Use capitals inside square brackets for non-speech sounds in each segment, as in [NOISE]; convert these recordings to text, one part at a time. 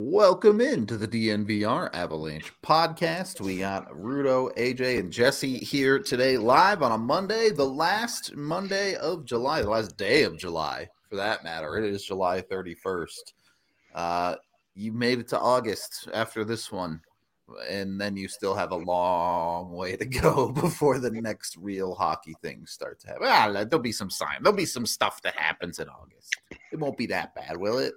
Welcome into the DNVR Avalanche podcast. We got Rudo, AJ, and Jesse here today, live on a Monday, the last Monday of July, the last day of July, for that matter. It is July 31st. Uh, you made it to August after this one, and then you still have a long way to go [LAUGHS] before the next real hockey things start to happen. Ah, there'll be some sign, there'll be some stuff that happens in August. It won't be that bad, will it?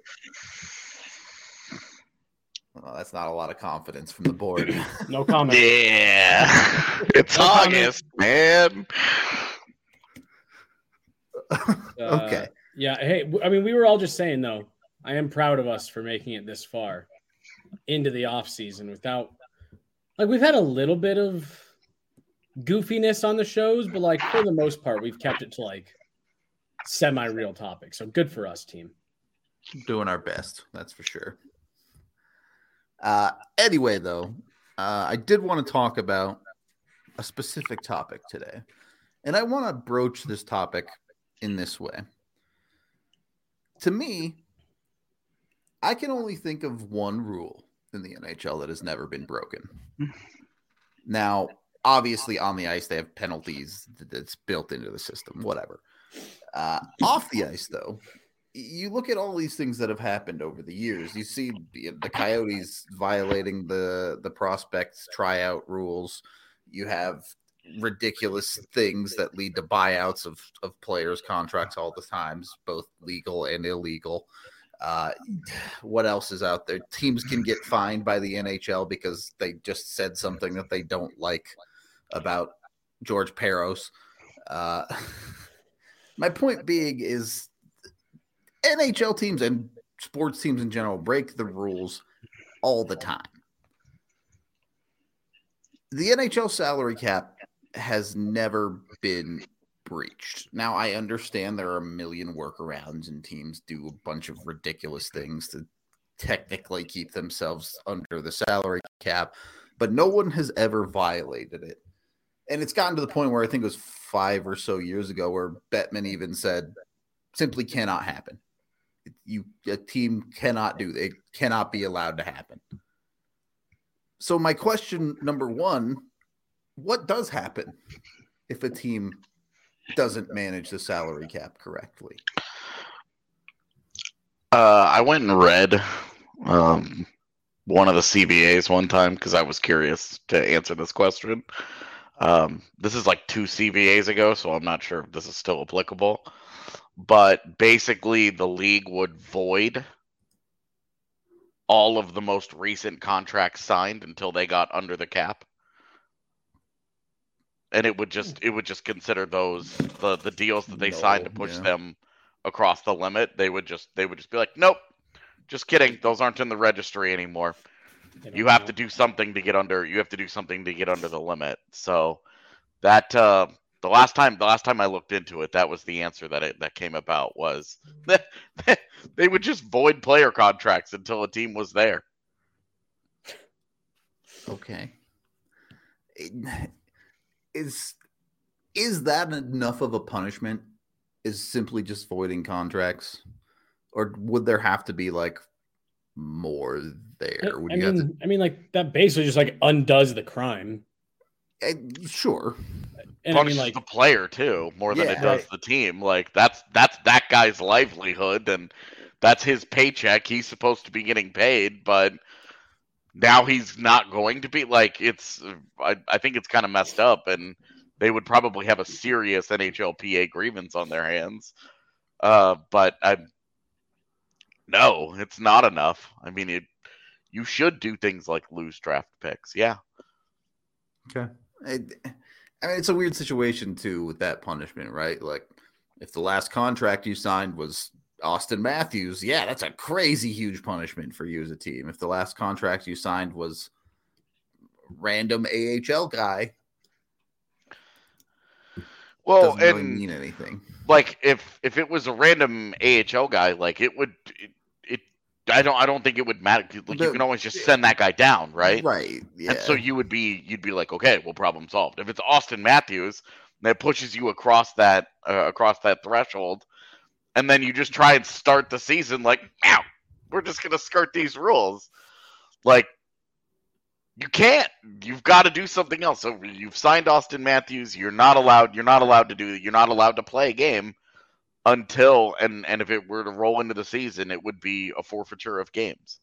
Well, that's not a lot of confidence from the board. [CLEARS THROAT] [LAUGHS] [LAUGHS] no comment. Yeah, it's no August, comment. man. okay. Uh, yeah. Hey, I mean, we were all just saying though. I am proud of us for making it this far into the off season without, like, we've had a little bit of goofiness on the shows, but like for the most part, we've kept it to like semi-real topics. So good for us, team. Doing our best, that's for sure. Uh, anyway, though, uh, I did want to talk about a specific topic today. And I want to broach this topic in this way. To me, I can only think of one rule in the NHL that has never been broken. [LAUGHS] now, obviously, on the ice, they have penalties that's built into the system, whatever. Uh, off the ice, though, you look at all these things that have happened over the years. You see the, Coyotes violating the the prospects tryout rules. You have ridiculous things that lead to buyouts of of players' contracts all the times, both legal and illegal. Uh, what else is out there? Teams can get fined by the NHL because they just said something that they don't like about George Parros. Uh, [LAUGHS] my point being is NHL teams and sports teams in general break the rules all the time. The NHL salary cap has never been breached. Now, I understand there are a million workarounds and teams do a bunch of ridiculous things to technically keep themselves under the salary cap, but no one has ever violated it. And it's gotten to the point where I think it was five or so years ago where Bettman even said simply cannot happen you a team cannot do it cannot be allowed to happen. So my question number one what does happen if a team doesn't manage the salary cap correctly? Uh, i went and read um, one of the cbas one time because i was curious to answer this question. Um, this is like two cbas ago so i'm not sure if this is still applicable but basically the league would void all of the most recent contracts signed until they got under the cap. And it would just it would just consider those the the deals that they no, signed to push yeah. them across the limit. They would just they would just be like nope just kidding. Those aren't in the registry anymore. You have know. to do something to get under you have to do something to get under the limit. So that uh the last time the last time I looked into it, that was the answer that it, that came about was [LAUGHS] they would just void player contracts until a team was there. Okay. Is is that enough of a punishment? Is simply just voiding contracts, or would there have to be like more there? I, I mean, to... I mean, like that basically just like undoes the crime. Uh, sure, and I mean, like the player too, more than yeah, it does right. the team. Like that's that's that guy's livelihood, and that's his paycheck. He's supposed to be getting paid, but now he's not going to be. Like it's, I, I think it's kind of messed up, and they would probably have a serious NHLPA grievance on their hands. Uh, but I, no, it's not enough. I mean, it. You should do things like lose draft picks. Yeah. Okay. I mean, it's a weird situation too with that punishment, right? Like, if the last contract you signed was Auston Matthews, yeah, that's a crazy huge punishment for you as a team. If the last contract you signed was random AHL guy, well, doesn't really mean anything. like if if it was a random AHL guy, like it would I don't I don't think it would matter. Like The- you can always just send that guy down, right? Right. Yeah. And so you would be you'd be like, okay, well, problem solved. If it's Auston Matthews, that pushes you across that uh, across that threshold, and then you just try and start the season like, meow, we're just gonna skirt these rules. Like, you can't. You've got to do something else. So you've signed Auston Matthews. You're not allowed. You're not allowed to do. You're not allowed to play a game until and and if it were to roll into the season, it would be a forfeiture of games.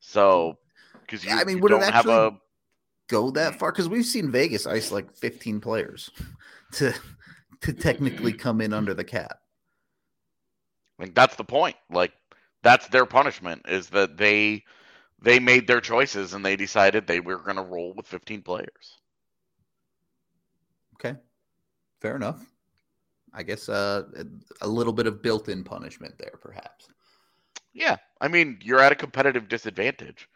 So because you, Yeah, I mean, you would don't have a go that far because we've seen Vegas ice like 15 players [LAUGHS] to to technically come in under the cap. Like that's the point. Like that's their punishment is that they they made their choices and they decided they were going to roll with 15 players. Okay, fair enough. I guess uh, a little bit of built-in punishment there, perhaps. Yeah, I mean you're at a competitive disadvantage.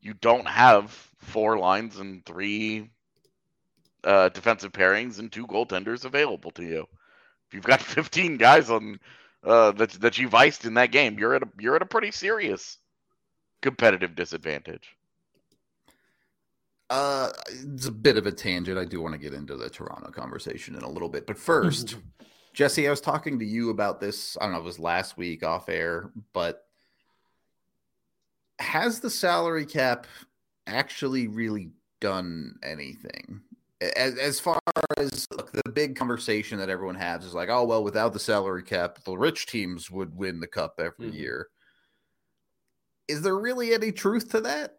You don't have four lines and three uh, defensive pairings and two goaltenders available to you. If you've got [LAUGHS] 15 guys on uh, that that you've iced in that game, you're at a you're at a pretty serious competitive disadvantage. Uh, it's a bit of a tangent. I do want to get into the Toronto conversation in a little bit, but first, [LAUGHS] Jesse, I was talking to you about this. I don't know, it was last week off air, but has the salary cap actually really done anything? As, as far as look, the big conversation that everyone has is like, oh, well, without the salary cap, the rich teams would win the cup every Mhm. year. Is there really any truth to that?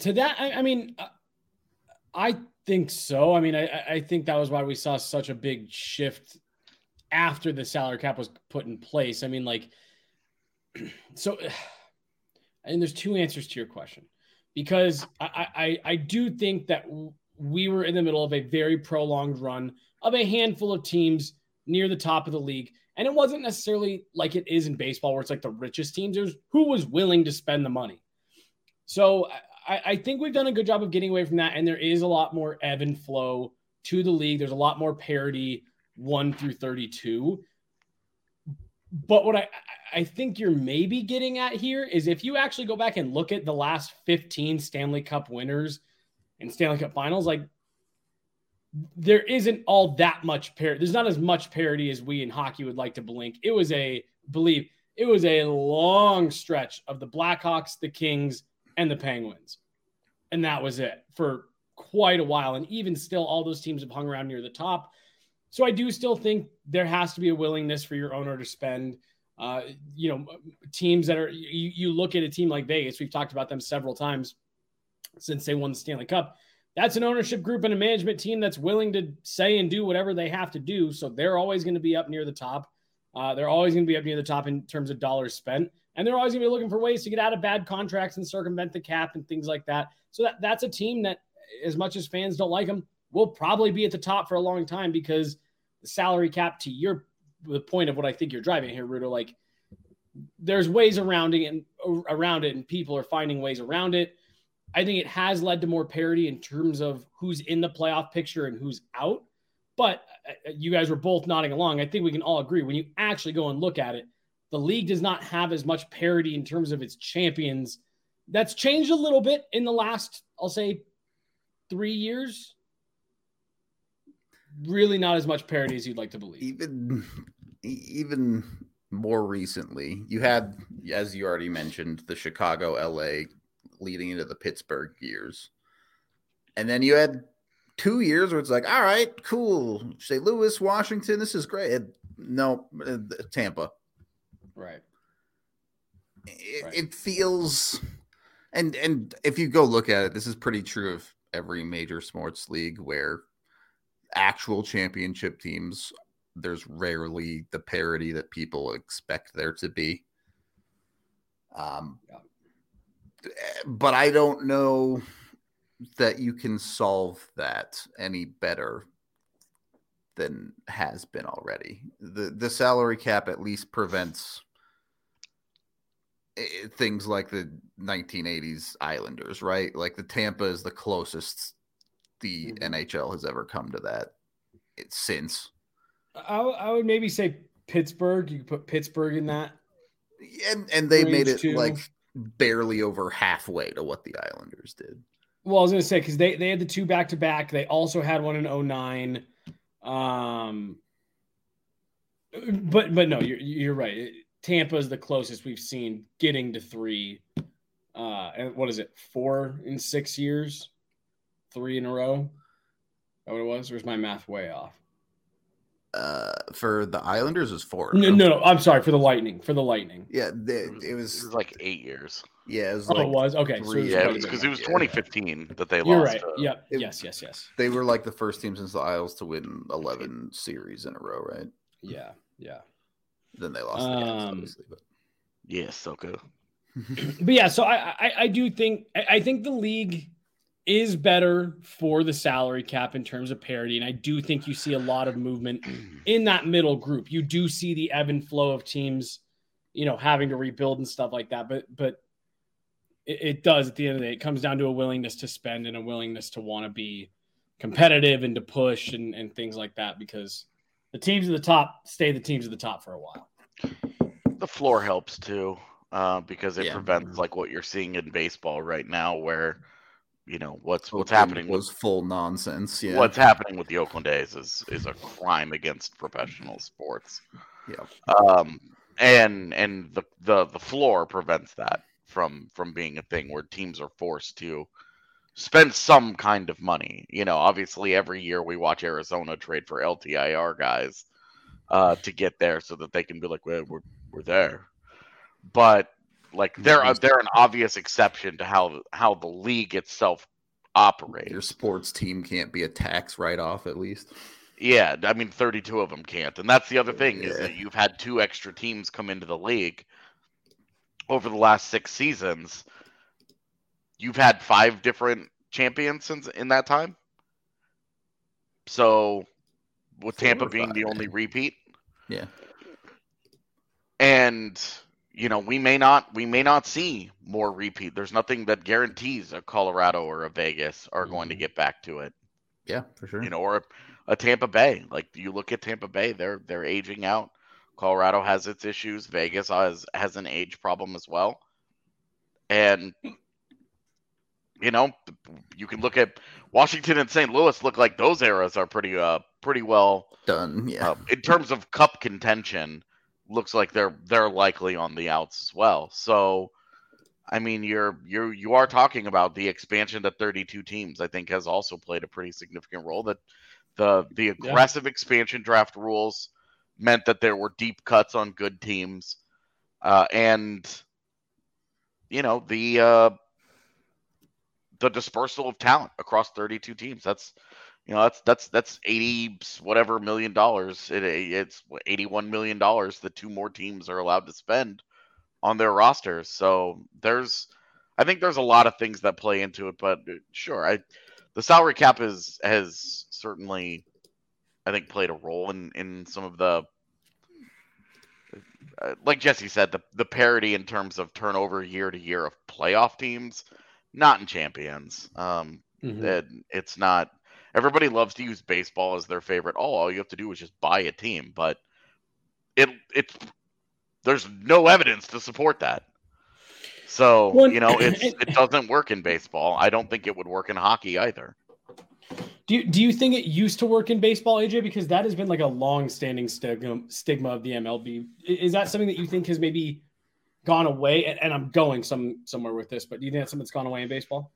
To that, I, I mean, uh, I think so. I mean, I, I- think that was why we saw such a big shift after the salary cap was put in place. I mean, like, [CLEARS THROAT] so, [SIGHS] and there's two answers to your question because I, I, I do think that we were in the middle of a very prolonged run of a handful of teams near the top of the league. And it wasn't necessarily like it is in baseball, where it's like the richest teams. There's who was willing to spend the money. So I, I think we've done a good job of getting away from that. And there is a lot more ebb and flow to the league. There's a lot more parity one through 32. But what I, I think you're maybe getting at here is if you actually go back and look at the last 15 Stanley Cup winners and Stanley Cup finals, like there isn't all that much parity. There's not as much parity as we in hockey would like to blink. It was a believe it was a long stretch of the Blackhawks, the Kings, and the Penguins. And that was it for quite a while. And even still, all those teams have hung around near the top. So I do still think there has to be a willingness for your owner to spend. Uh, you know, teams that are you, you look at a team like Vegas, we've talked about them several times since they won the Stanley Cup. That's an ownership group and a management team that's willing to say and do whatever they have to do. So they're always going to be up near the top. Uh, they're always going to be up near the top in terms of dollars spent, and they're always going to be looking for ways to get out of bad contracts and circumvent the cap and things like that. So that that's a team that, as much as fans don't like them, will probably be at the top for a long time because the salary cap. To your the point of what I think you're driving here, Rudo, like there's ways around it and around it, and people are finding ways around it. I think it has led to more parity in terms of who's in the playoff picture and who's out. But uh, you guys were both nodding along. I think we can all agree when you actually go and look at it, the league does not have as much parity in terms of its champions. That's changed a little bit in the last, I'll say, three years. Really, not as much parity as you'd like to believe. even even more recently, you had, as you already mentioned, the Chicago, LA, leading into the Pittsburgh years, and then you had two years where it's like, all right, cool, St. Louis, Washington, this is great. No, uh, Tampa. Right. It, Right. it feels, and and if you go look at it, this is pretty true of every major sports league where actual championship teams there's rarely the parity that people expect there to be. Um, Yeah. but I don't know that you can solve that any better than has been already. The the salary cap at least prevents things like the 1980s Islanders, right? Like the Tampa is the closest the Mhm. NHL has ever come to that it, since. I, I would maybe say Pittsburgh. You could put Pittsburgh in that. And and they made it two. like barely over halfway to what the Islanders did. Well, I was going to say because they they had the two back to back. They also had one in 09. Um, but but no, you're you're right. Tampa is the closest we've seen getting to three. Uh, and what is it? Four in six years, three in a row. That what it was? Or is my math way off? Uh, for the Islanders is four. No, no, no. I'm sorry for the Lightning. For the Lightning. Yeah, they, It was, it it was was like eight years. yeah, it was Oh, it was okay. So it was Yeah, it quite was a because it was Yeah. 2015 that they You're lost. right. to- Yep. it- yes. Yes. Yes. they were like the first team since the Isles to win eleven series in a row, right? Yeah. Yeah. Then they lost the games, Um, obviously. But Yes, so good. but yeah, so I, I I do think I I think the league is better for the salary cap in terms of parity, and I do think you see a lot of movement [CLEARS THROAT] in that middle group. You do see the ebb and flow of teams, you know, having to rebuild and stuff like that. But but it, it does at the end of the day. It comes down to a willingness to spend and a willingness to want to be competitive and to push and and things like that because the teams at the top stay the teams at the top for a while. The floor helps too, uh, because it Yeah. prevents like what you're seeing in baseball right now, where you know what's what's Oakland happening was with full nonsense. Yeah, what's happening with the Oakland A's is is a crime against professional sports. yeah, um, and and the, the the floor prevents that from from being a thing where teams are forced to spend some kind of money. You know, obviously every year we watch Arizona trade for LTIR guys uh, to get there so that they can be like, well, we're we're there, but like they're a, they're an obvious exception to how how the league itself operates. your sports team can't be a tax write off at least. Yeah, I mean, 32 of them can't. And that's the other thing is that you've had two extra teams come into the league over the last six seasons. You've had five different champions since in that time. So, with Four Tampa being the only repeat, Yeah, and you know we may not we may not see more repeat. There's nothing that guarantees a Colorado or a Vegas are going to Mhm. get back to it. yeah, for sure. you know, or a, a Tampa Bay. Like you look at Tampa Bay, they're they're aging out. Colorado has its issues. Vegas has has an age problem as well. And you know, you can look at Washington and St. Louis. Look like those eras are pretty uh pretty well Done. Yeah, uh, in terms of cup contention. Looks like they're they're likely on the outs as well. So. I mean, you're you're you are talking about the expansion to 32 teams. I think has also played a pretty significant role. That the the aggressive expansion draft rules meant that there were deep cuts on good teams, uh, and you know the uh, the dispersal of talent across 32 teams. That's you know that's that's that's 80 whatever million dollars. It, it's 81 million dollars that two more teams are allowed to spend on their rosters. So there's, I think there's a lot of things that play into it. But uh, sure, I the salary cap is has certainly, I think, played a role in in some of the. Uh, like Jesse said, the the parity in terms of turnover year to year of playoff teams, not in champions. Um, Mhm. that it's not. Everybody loves to use baseball as their favorite. Oh, all you have to do is just buy a team, but it it's there's no evidence to support that. So Well, you know, [LAUGHS] it's it doesn't work in baseball. I don't think it would work in hockey either. Do you, do you think it used to work in baseball, AJ? Because that has been like a long-standing stigma stigma of the MLB. Is that something that you think has maybe gone away? And, and I'm going some somewhere with this, but do you think that's something that's gone away in baseball?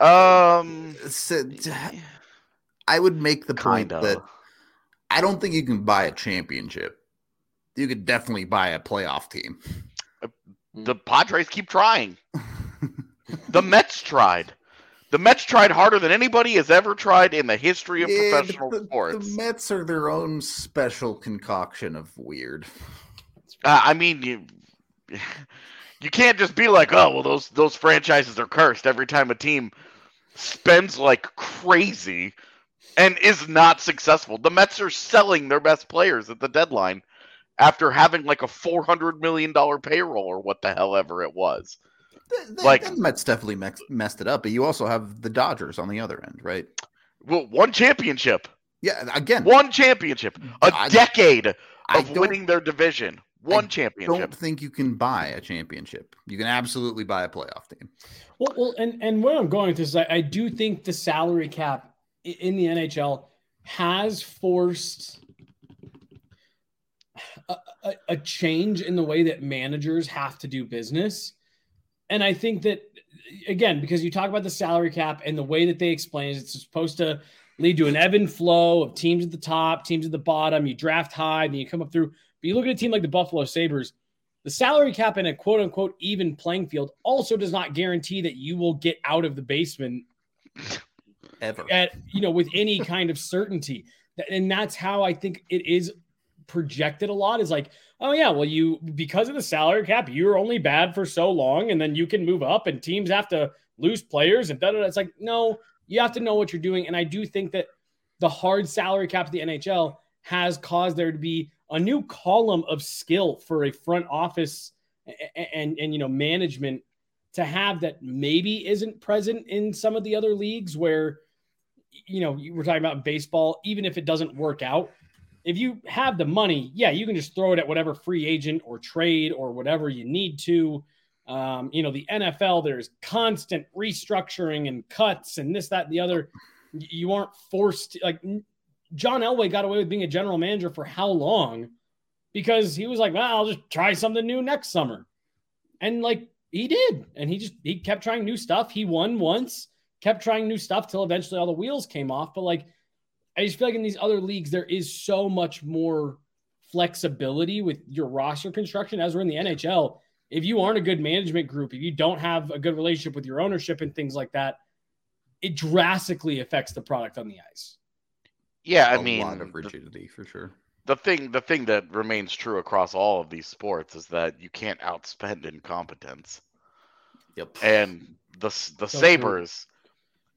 Um, So, I would make the point kind of. that I don't think you can buy a championship. You could definitely buy a playoff team. The Padres keep trying. [LAUGHS] the Mets tried. The Mets tried harder than anybody has ever tried in the history of Yeah, professional the, sports. The Mets are their own special concoction of weird. Uh, I mean, [LAUGHS] you can't just be like, oh, well, those those franchises are cursed every time a team spends like crazy and is not successful. The Mets are selling their best players at the deadline after having like a four hundred million dollar payroll or what the hell ever it was. The, the, like the Mets definitely messed it up, but you also have the Dodgers on the other end, right? Well, one championship. Yeah, again, one championship, a I, decade of winning their division. One I championship. don't think you can buy a championship. You can absolutely buy a playoff team. Well, well and, and where I'm going with this is I, I do think the salary cap in the NHL has forced a, a, a change in the way that managers have to do business. And I think that, again, because you talk about the salary cap and the way that they explain it, it's supposed to lead to an ebb and flow of teams at the top, teams at the bottom. You draft high, then you come up through. But you look at a team like the Buffalo Sabres, the salary cap in a quote unquote even playing field also does not guarantee that you will get out of the basement [LAUGHS] ever at you know with any kind of certainty. And that's how I think it is projected a lot is like, oh yeah, well you because of the salary cap, you're only bad for so long, and then you can move up, and teams have to lose players and da da. It's like no, you have to know what you're doing. And I do think that the hard salary cap of the NHL has caused there to be a new column of skill for a front office and, and, and you know management to have that maybe isn't present in some of the other leagues where you know we're talking about baseball even if it doesn't work out if you have the money yeah you can just throw it at whatever free agent or trade or whatever you need to um, you know, the NFL, there's constant restructuring and cuts and this, that, and the other. You aren't forced like John Elway got away with being a general manager for how long? Because he was like, well, I'll just try something new next summer. And like he did. And he just he kept trying new stuff. He won once, kept trying new stuff till eventually all the wheels came off. But like I just feel like in these other leagues, there is so much more flexibility with your roster construction as we're in the NHL if you aren't a good management group, if you don't have a good relationship with your ownership and things like that, it drastically affects the product on the ice. Yeah, I a mean, a lot of rigidity for sure. The thing, the thing that remains true across all of these sports is that you can't outspend incompetence. Yep. And the the so Sabres, true.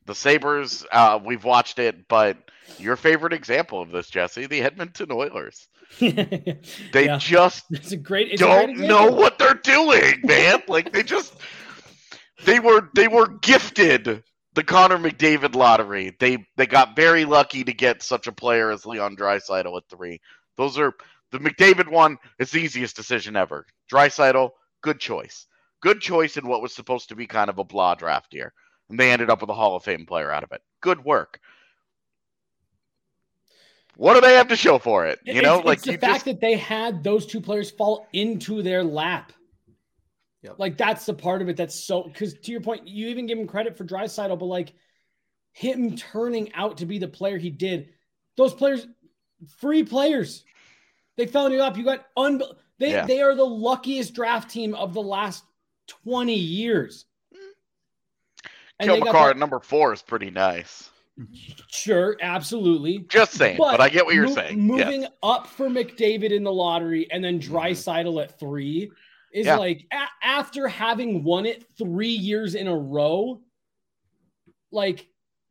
the Sabres, uh, we've watched it, but your favorite example of this, Jesse, the Edmonton Oilers. [LAUGHS] they yeah. just [LAUGHS] it's a great it's don't a great know what they're doing, man. like they just they were they were gifted the Connor McDavid lottery. They they got very lucky to get such a player as Leon Draisaitl at three. Those are the McDavid one. It's the easiest decision ever. Draisaitl, good choice. Good choice in what was supposed to be kind of a blah draft year, and they ended up with a Hall of Fame player out of it. Good work what do they have to show for it? You know, it's, like it's the fact just... that they had those two players fall into their lap. Yep. Like that's the part of it that's so because to your point, you even give him credit for Draisaitl, but like him turning out to be the player he did, those players, free players, they fell your lap. You got un they yeah. they are the luckiest draft team of the last 20 years. Cale Makar at number four is pretty nice. Sure, absolutely. Just saying, but, but I get what you're mo- saying. Moving yes. up for McDavid in the lottery and then mm-hmm. At three is yeah. like a- after having won it three years in a row. Like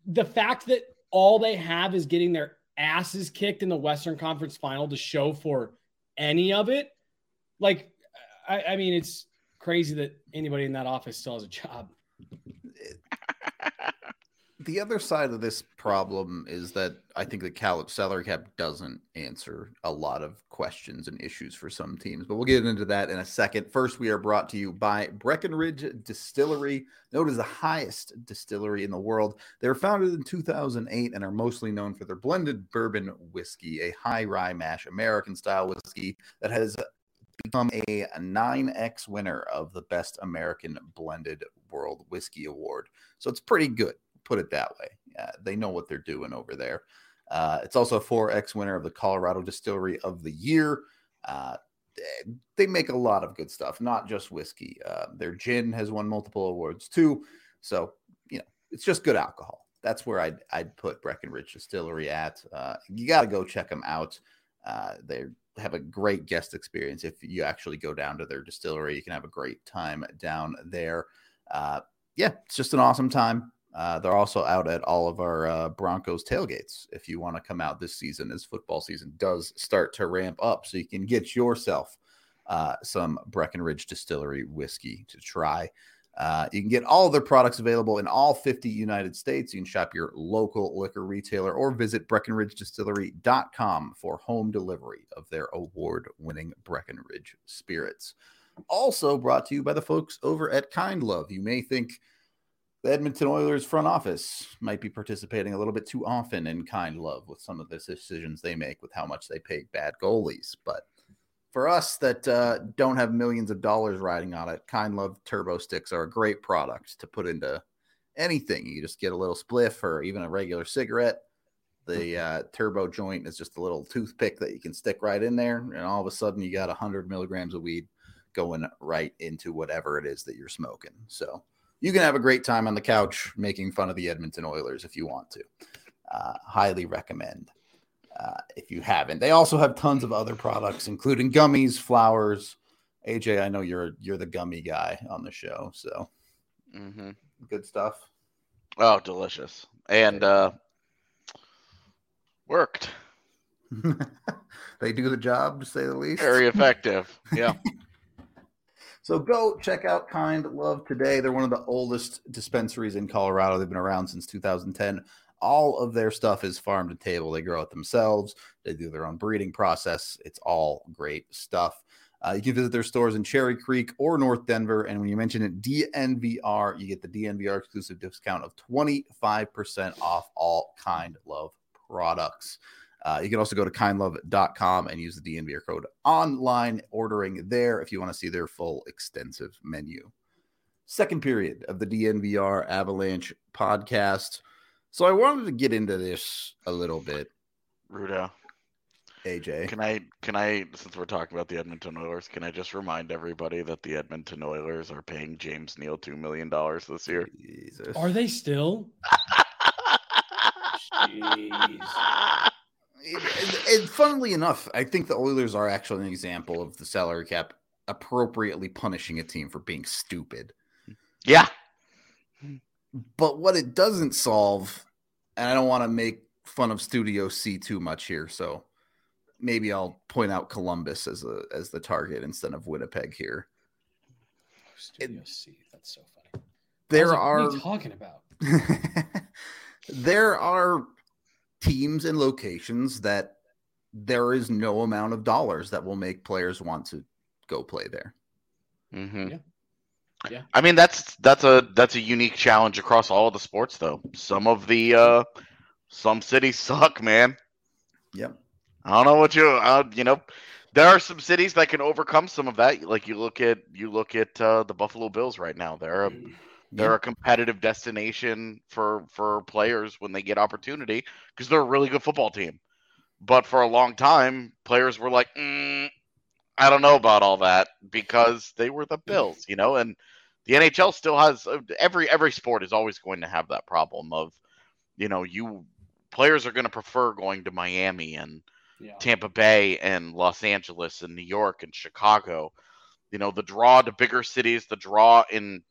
the fact that all they have is getting their asses kicked in the Western Conference Final to show for any of it. Like, I, I mean, it's crazy that anybody in that office still has a job the other side of this problem is that I think the cal- salary cap doesn't answer a lot of questions and issues for some teams, but we'll get into that in a second. First, we are brought to you by Breckenridge Distillery, known as the highest distillery in the world. They were founded in 2008 and are mostly known for their blended bourbon whiskey, a high rye mash American style whiskey that has become a 9x winner of the Best American Blended World Whiskey Award. So it's pretty good put it that way. They know what they're doing over there. Uh, it's also a 4X winner of the Colorado Distillery of the Year. Uh, they make a lot of good stuff, not just whiskey. Uh, their gin has won multiple awards too. So, you know, it's just good alcohol. That's where I'd, I'd put Breckenridge Distillery at. Uh, you got to go check them out. Uh, they have a great guest experience. If you actually go down to their distillery, you can have a great time down there. yeah, it's just an awesome time Uh, they're also out at all of our uh, Broncos tailgates if you want to come out this season as football season does start to ramp up so you can get yourself uh, some Breckenridge Distillery whiskey to try. Uh, you can get all their products available in all 50 United States. You can shop your local liquor retailer or visit BreckenridgeDistillery.com for home delivery of their award winning Breckenridge spirits. Also brought to you by the folks over at Kind Love. You may think the Edmonton Oilers front office might be participating a little bit too often in Kind Love with some of the decisions they make with how much they pay bad goalies, but for us that uh, don't have millions of dollars riding on it, Kind Love Turbo Sticks are a great product to put into anything. You just get a little spliff or even a regular cigarette. The uh, turbo joint is just a little toothpick that you can stick right in there, and all of a sudden you got 100 milligrams of weed going right into whatever it is that you're smoking. So you can have a great time on the couch making fun of the Edmonton Oilers if you want to. Uh, highly recommend uh, if you haven't. They also have tons of other products, including gummies, flowers. AJ, I know you're you're the gummy guy on the show, so Mm-hmm. good stuff. Oh, delicious. And uh, worked. [LAUGHS] they do the job, to say the least. Very effective. Yeah. [LAUGHS] So go check out Kind Love today. They're one of the oldest dispensaries in Colorado. They've been around since 2010. All of their stuff is farm to table. They grow it themselves. They do their own breeding process. It's all great stuff. Uh, you can visit their stores in Cherry Creek or North Denver. And when you mention it, DNVR, you get the DNVR exclusive discount of 25% off all Kind Love products. Uh, you can also go to kindlove.com and use the DNVR code online ordering there if you want to see their full extensive menu. Second period of the DNVR Avalanche podcast. So I wanted to get into this a little bit, Rudo. AJ. Can I can I since we're talking about the Edmonton Oilers, can I just remind everybody that the Edmonton Oilers are paying James Neal two million dollars this year? Jesus. Are they still? [LAUGHS] Jeez. And, and- and funnily enough, I think the Oilers are actually an example of the salary cap appropriately punishing a team for being stupid. Yeah. But what it doesn't solve, and I don't want to make fun of Studio C too much here, so maybe I'll point out Columbus as a as the target instead of Winnipeg here. Studio C. That's so funny. There like, are What are you talking about? [LAUGHS] there are teams and locations that there is no amount of dollars that will make players want to go play there. Mm-hmm. Yeah. Yeah. I mean that's that's a that's a unique challenge across all of the sports though. Some of the uh some cities [LAUGHS] suck, man. Yep. I don't know what you uh, you know there are some cities that can overcome some of that. Like you look at you look at uh, the Buffalo Bills right now. They're a they're a competitive destination for for players when they get opportunity because they're a really good football team. But for a long time, players were like, mm, I don't know about all that because they were the Bills, you know. And the NHL still has uh, every every sport is always going to have that problem of, you know, you players are going to prefer going to Miami and Yeah. Tampa Bay and Los Angeles and New York and Chicago. You know, the draw to bigger cities, the draw in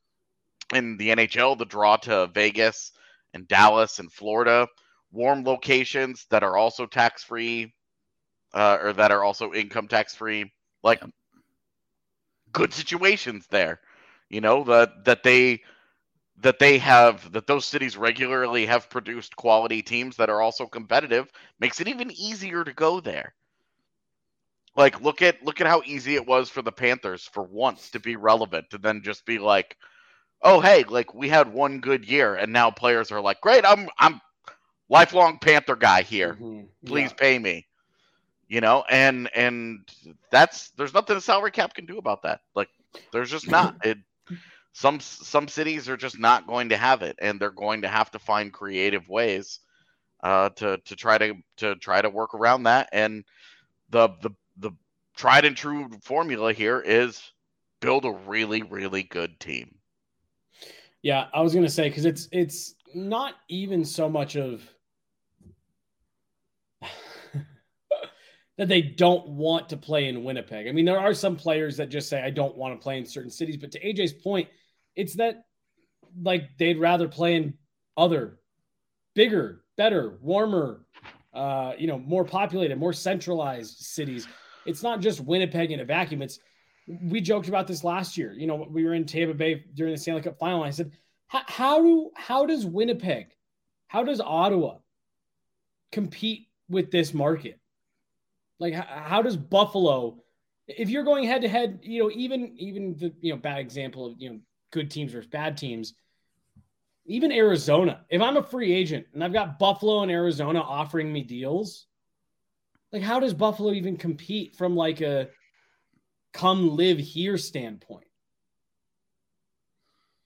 in the NHL, the draw to Vegas and Dallas and Florida, warm locations that are also tax free, uh, or that are also income tax free. Like good situations there. You know that that they that they have that those cities regularly have produced quality teams that are also competitive makes it even easier to go there. Like look at look at how easy it was for the Panthers for once to be relevant to then just be like, "Oh, hey, like we had one good year and now players are like, "Great, I'm I'm lifelong Panther guy here. Mhm. Please Yeah. pay me." You know, and and that's there's nothing a salary cap can do about that. Like there's just not. [LAUGHS] It some some cities are just not going to have it and they're going to have to find creative ways uh, to to try to to try to work around that and the the the tried and true formula here is build a really really good team Yeah, I was gonna say because it's it's not even so much of [LAUGHS] that they don't want to play in Winnipeg. I mean, there are some players that just say I don't want to play in certain cities, but to AJ's point, it's that like they'd rather play in other bigger, better, warmer, uh, you know, more populated, more centralized cities. It's not just Winnipeg in a vacuum. It's we joked about this last year. You know, we were in Tampa Bay during the Stanley Cup final. I said, how do how does Winnipeg, how does Ottawa compete with this market? Like, how, how does Buffalo, if you're going head to head, you know, even even the you know bad example of you know good teams versus bad teams, even Arizona. If I'm a free agent and I've got Buffalo and Arizona offering me deals, like how does Buffalo even compete from like a come live here standpoint?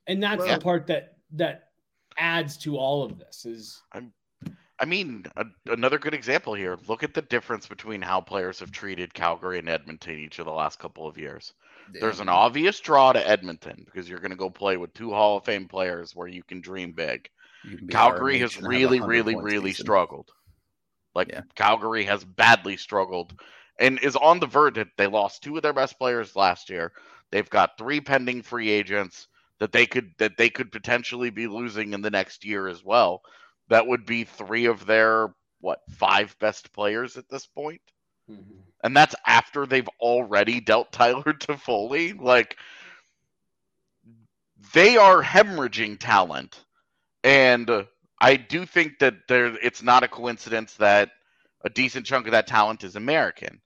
And that's well, the part that that adds to all of this is I'm I mean, a, another good example here. Look at the difference between how players have treated Calgary and Edmonton each of the last couple of years. There's an obvious draw to Edmonton because you're going to go play with two Hall of Fame players where you can dream big. Can Calgary has really, really, really season. struggled. Like yeah. Calgary has badly struggled and is on the verge. That they lost two of their best players last year. They've got three pending free agents that they could that they could potentially be losing in the next year as well. That would be three of their what five best players at this point. Mm-hmm. And that's after they've already dealt Tyler [LAUGHS] Toffoli. Like they are hemorrhaging talent. And I do think that there it's not a coincidence that a decent chunk of that talent is American.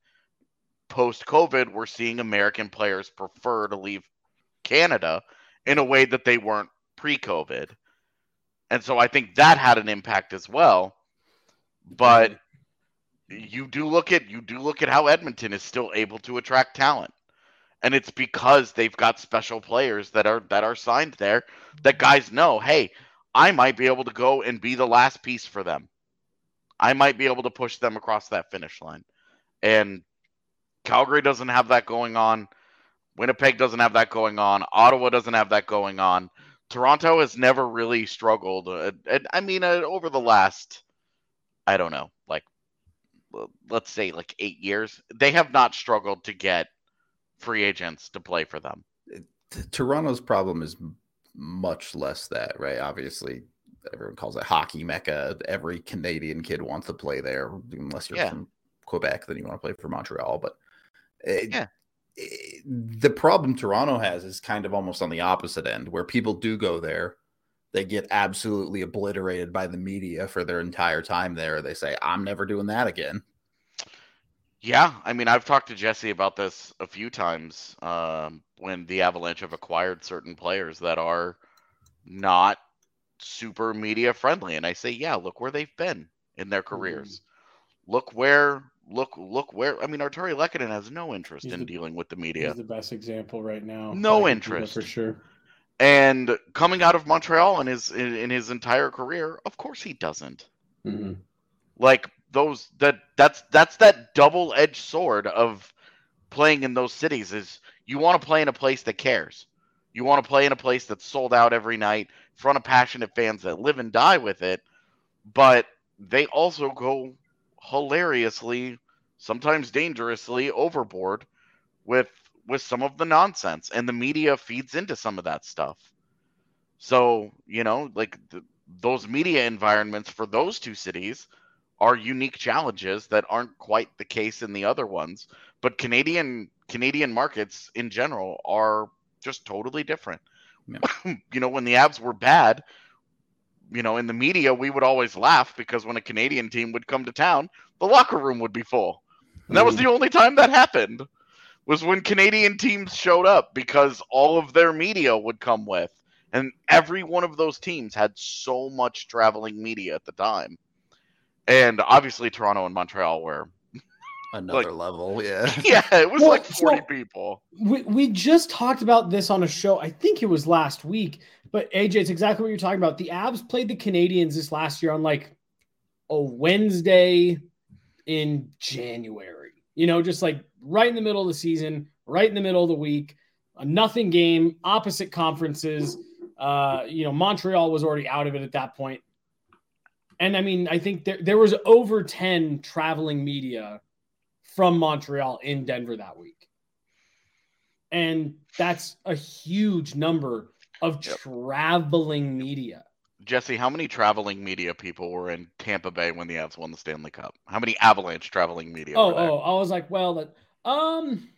Post COVID, we're seeing American players prefer to leave Canada in a way that they weren't pre COVID. And so I think that had an impact as well. But mm-hmm. you do look at you do look at how Edmonton is still able to attract talent. And it's because they've got special players that are that are signed there that guys know, hey, I might be able to go and be the last piece for them. I might be able to push them across that finish line. And Calgary doesn't have that going on. Winnipeg doesn't have that going on. Ottawa doesn't have that going on. Toronto has never really struggled. Uh, I mean, uh, over the last, I don't know, like let's say like eight years, they have not struggled to get free agents to play for them. Toronto's problem is much less that, right? Obviously, everyone calls it hockey mecca. Every Canadian kid wants to play there, unless you're yeah. from Quebec, then you want to play for Montreal. But it, yeah. It, the problem Toronto has is kind of almost on the opposite end, where people do go there they get absolutely obliterated by the media for their entire time there. They say, I'm never doing that again. Yeah, I mean, I've talked to Jesse about this a few times um, when the Avalanche have acquired certain players that are not super media friendly, and I say, yeah, look where they've been in their careers. Mm. Look where, look, look where. I mean, Artturi Lehkonen has no interest he's in the, dealing with the media. He's the best example right now. No interest for sure. And coming out of Montreal in his in, in his entire career, of course he doesn't. Mm-hmm. Like those that that's that's that double edged sword of playing in those cities is you want to play in a place that cares. You want to play in a place that's sold out every night, in front of passionate fans that live and die with it, but they also go hilariously, sometimes dangerously overboard with with some of the nonsense and the media feeds into some of that stuff so you know like the, those media environments for those two cities are unique challenges that aren't quite the case in the other ones but canadian canadian markets in general are just totally different yeah. [COUGHS] you know when the avs were bad you know in the media we would always laugh because when a canadian team would come to town the locker room would be full and that was the mm. only time that happened was when Canadian teams showed up because all of their media would come with. And every one of those teams had so much traveling media at the time. And obviously, Toronto and Montreal were [LAUGHS] another like, level. Yeah. [LAUGHS] Yeah. It was well, like 40 so people. We, we just talked about this on a show. I think it was last week. But AJ, it's exactly what you're talking about. The Avs played the Canadiens this last year on like a Wednesday in January. You know, just like right in the middle of the season, right in the middle of the week, a nothing game, opposite conferences. Uh, you know, Montreal was already out of it at that point. And I mean, I think there, there was over 10 traveling media from Montreal in Denver that week. And that's a huge number of yep. traveling media. Jesse, how many traveling media people were in Tampa Bay when the Avs won the Stanley Cup? How many Avalanche traveling media? Oh, oh, I was like, well, that, um,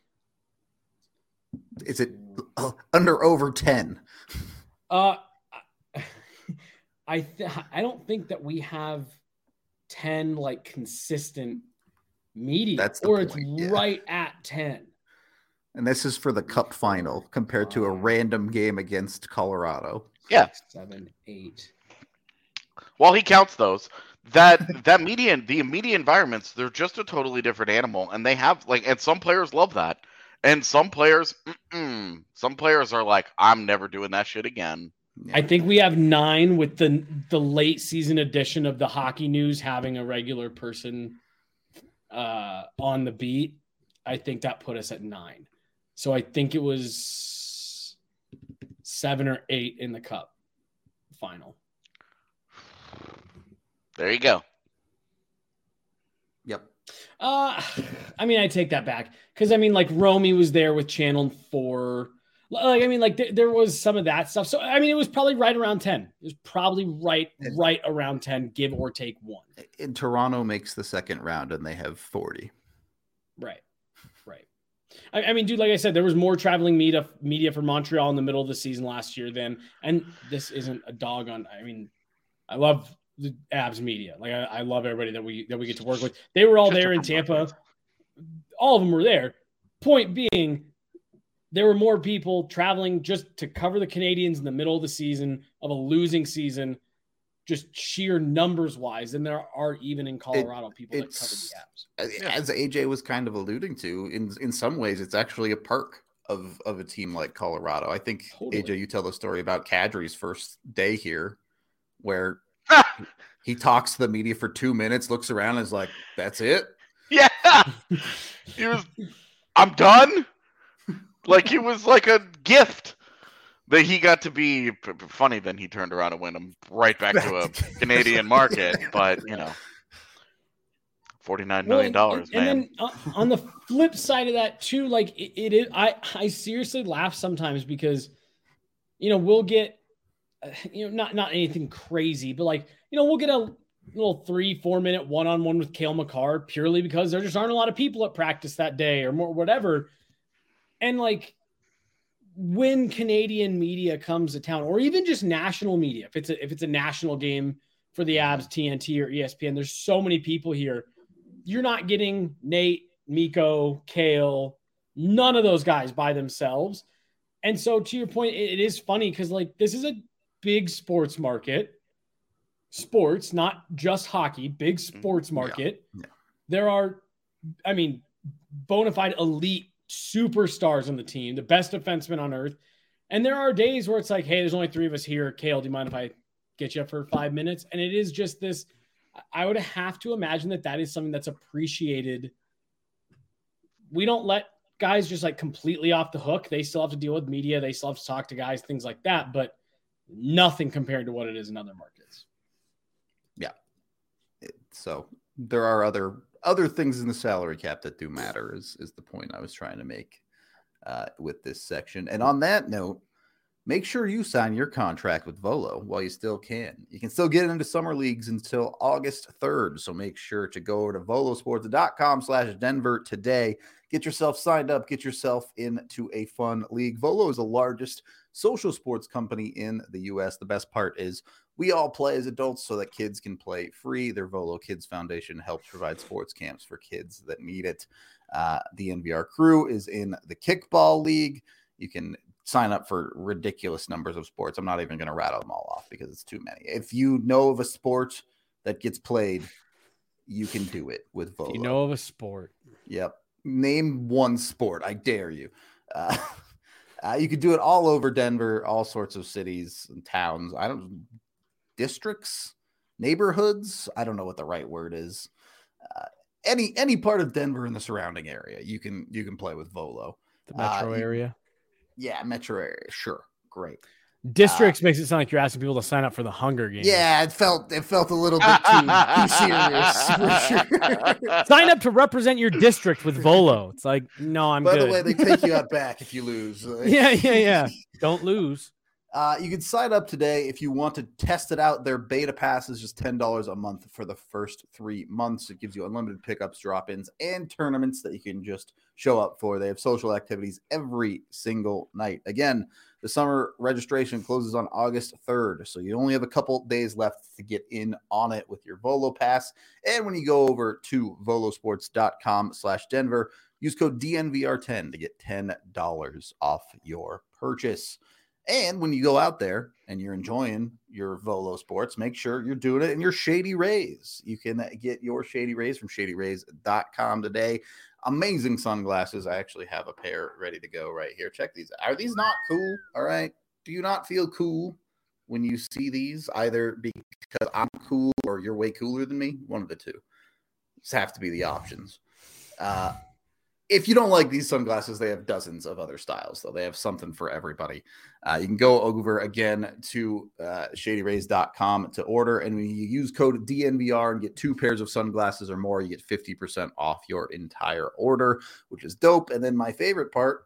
is it uh, under over ten? Uh, I [LAUGHS] th- I don't think that we have ten like consistent media, That's the or point, it's yeah. right at ten. And this is for the Cup final compared to a random game against Colorado. Yeah. Seven, eight. While he counts those, that [LAUGHS] that media the media environments, they're just a totally different animal, and they have like, and some players love that, and some players, mm-mm, some players are like, I'm never doing that shit again. Yeah. I think we have nine with the the late season edition of the hockey news having a regular person uh, on the beat. I think that put us at nine. So I think it was seven or eight in the cup final. There you go. Yep. Uh, I mean, I take that back because I mean, like Romy was there with Channel Four. Like, I mean, like there, there was some of that stuff. So, I mean, it was probably right around ten. It was probably right, And- right around ten, give or take one. In Toronto makes the second round and they have 40. Right, right. I, I mean, dude, like I said, there was more traveling media media for Montreal in the middle of the season last year than, and this isn't a dog on. I mean, I love the Avs media. Like I, I love everybody that we that we get to work with. They were all there in Tampa. All of them were there. Point being, there were more people traveling just to cover the Canadiens in the middle of the season of a losing season, just sheer numbers wise, than there are even in Colorado people that cover the Avs. As AJ was kind of alluding to, in in some ways, it's actually a perk of of a team like Colorado. I think Totally. AJ, you tell the story about Kadri's first day here, where [LAUGHS] he talks to the media for two minutes, looks around, and is like, "That's it." [LAUGHS] Yeah. he was I'm done. [LAUGHS] Like he was like a gift that he got to be p- p- funny. Then he turned around and went him right back to a Canadian market. [LAUGHS] But you know, forty nine million dollars, and, man. And then uh, on the flip side of that too, like it, it is. I I seriously laugh sometimes because, you know, we'll get, uh, you know, not not anything crazy, but like you know, we'll get a little three four minute one on one with Cale Makar purely because there just aren't a lot of people at practice that day or more whatever, and like. When Canadian media comes to town, or even just national media, if it's a, if it's a national game for the Avs, TNT or ESPN, there's so many people here you're not getting Nate, Mikko, Cale, none of those guys by themselves. And so, to your point, it, it is funny because, like, this is a big sports market. Sports, not just hockey, big sports mm, market. yeah. There are, I mean, bona fide elite superstars on the team, the best defensemen on earth. And there are days where it's like, hey, there's only three of us here. Cale, do you mind if I get you up for five minutes? And it is just this I would have to imagine that that is something that's appreciated. We don't let guys just like completely off the hook. They still have to deal with media. They still have to talk to guys, things like that, but nothing compared to what it is in other markets. Yeah. so there are other other things in the salary cap that do matter. Is is the point I was trying to make uh, with this section? And on that note, make sure you sign your contract with Volo while you still can. You can still get into summer leagues until August 3rd. So make sure to go over to volosports.com slash Denver today. Get yourself signed up, get yourself into a fun league. Volo is the largest social sports company in the US. The best part is we all play as adults so that kids can play free. Their Volo Kids Foundation helps provide sports camps for kids that need it. Uh, the NVR crew is in the kickball league. You can sign up for ridiculous numbers of sports. I'm not even going to rattle them all off because it's too many. If you know of a sport that gets played, you can do it with Volo. You know of a sport. Yep. Name one sport. I dare you. Uh, [LAUGHS] uh, you could do it all over Denver, all sorts of cities and towns. I don't districts, neighborhoods. I don't know what the right word is. Uh, any any part of Denver and the surrounding area, you can you can play with Volo. The Uh, metro area. Yeah, metro area. Sure, great. Districts makes it sound like you're asking people to sign up for the Hunger Games. Yeah, it felt it felt a little bit too, too [LAUGHS] serious for sure. Sign up to represent your district with Volo. It's like, no, I'm By good. the way, they take you out back if you lose. [LAUGHS] yeah, yeah, yeah. Don't lose. Uh, you can sign up today if you want to test it out. Their beta pass is just $10 a month for the first three months. It gives you unlimited pickups, drop ins, and tournaments that you can just show up for. They have social activities every single night. Again, the summer registration closes on August 3rd, so you only have a couple days left to get in on it with your Volo Pass. And when you go over to volosports.com slash Denver, use code DNVR10 to get $10 off your purchase. And when you go out there and you're enjoying your Volo sports, make sure you're doing it in your Shady Rays. You can get your Shady Rays from shadyrays.com today. Amazing sunglasses. I actually have a pair ready to go right here. Check these. Are these not cool? All right. Do you not feel cool when you see these, either because I'm cool or you're way cooler than me? One of the two. These have to be the options. Uh, if you don't like these sunglasses, they have dozens of other styles, though. They have something for everybody. Uh, you can go over again to uh, shadyrays.com to order. And when you use code DNVR and get two pairs of sunglasses or more, you get 50% off your entire order, which is dope. And then my favorite part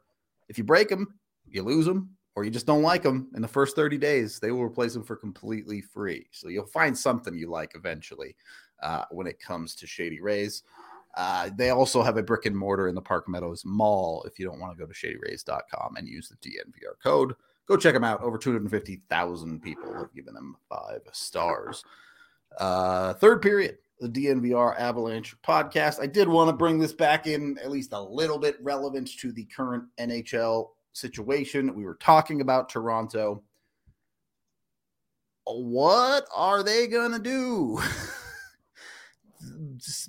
if you break them, you lose them, or you just don't like them in the first 30 days, they will replace them for completely free. So you'll find something you like eventually uh, when it comes to Shady Rays. Uh, they also have a brick and mortar in the Park Meadows Mall. If you don't want to go to shadyrays.com and use the DNVR code, go check them out. Over 250,000 people have given them five stars. Uh, third period, the DNVR Avalanche podcast. I did want to bring this back in at least a little bit relevant to the current NHL situation. We were talking about Toronto. What are they going to do? [LAUGHS]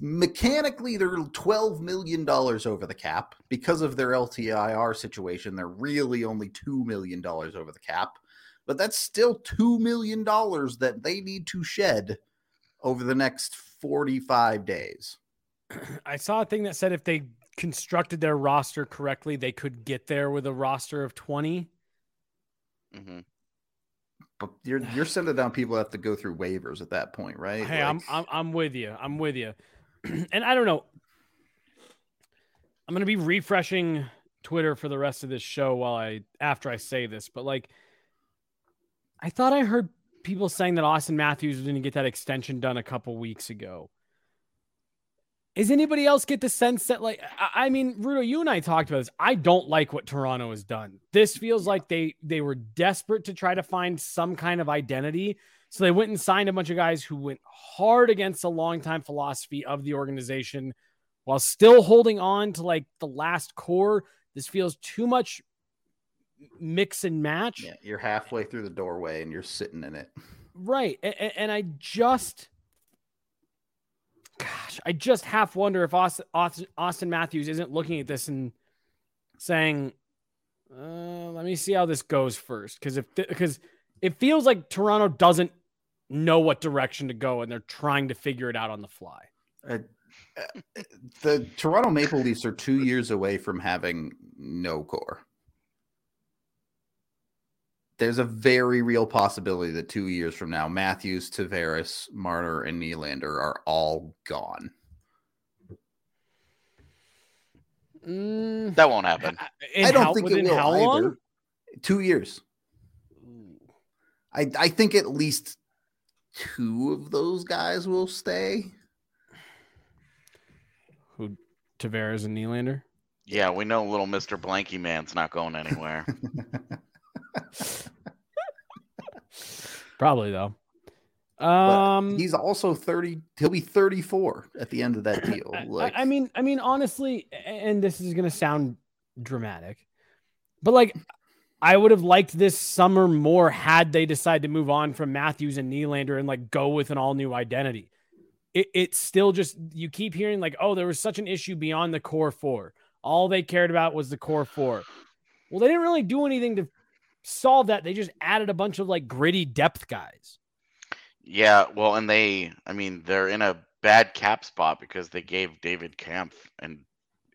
mechanically they're 12 million dollars over the cap. Because of their LTIR situation they're really only 2 million dollars over the cap. But that's still 2 million dollars that they need to shed over the next 45 days. [CLEARS THROAT] I saw a thing that said if they constructed their roster correctly they could get there with a roster of 20 Mm-hmm. But you're you're [SIGHS] sending down people that have to go through waivers at that point right Hey, I'm, I'm I'm with you. I'm with you. [CLEARS THROAT] and I don't know. I'm gonna be refreshing Twitter for the rest of this show while I after I say this, but like I thought I heard people saying that Auston Matthews was gonna get that extension done a couple weeks ago. Is anybody else get the sense that like I, I mean, Rudo, you and I talked about this. I don't like what Toronto has done. This feels like they they were desperate to try to find some kind of identity. So they went and signed a bunch of guys who went hard against the longtime philosophy of the organization while still holding on to like the last core. This feels too much mix and match. yeah, you're halfway through the doorway and you're sitting in it Right. And, and I just, gosh, I just half wonder if Auston, Auston, Matthews isn't looking at this and saying, uh, let me see how this goes first. Because if, because it feels like Toronto doesn't know what direction to go and they're trying to figure it out on the fly. Uh, the Toronto Maple Leafs are two years away from having no core. There's a very real possibility that two years from now, Matthews, Tavares, Marner, and Nylander are all gone. Mm, That won't happen. in I don't how- think it will how either. long? Two years. I I think at least two of those guys will stay. Who, Tavares and Nylander? Yeah, we know little Mister Blanky Man's not going anywhere. [LAUGHS] Probably though. But Um, he's also 30 he'll be 34 at the end of that deal. I- Like I, I mean, I mean, honestly, and this is gonna sound dramatic, but like, I would have liked this summer more had they decided to move on from Matthews and Nylander and like go with an all new identity. It, it's still just you keep hearing like, oh, there was such an issue beyond the core four. All they cared about was the core four. Well, they didn't really do anything to solve that. They just added a bunch of like gritty depth guys. yeah, well, and they, I mean, they're in a bad cap spot because they gave David Kampf an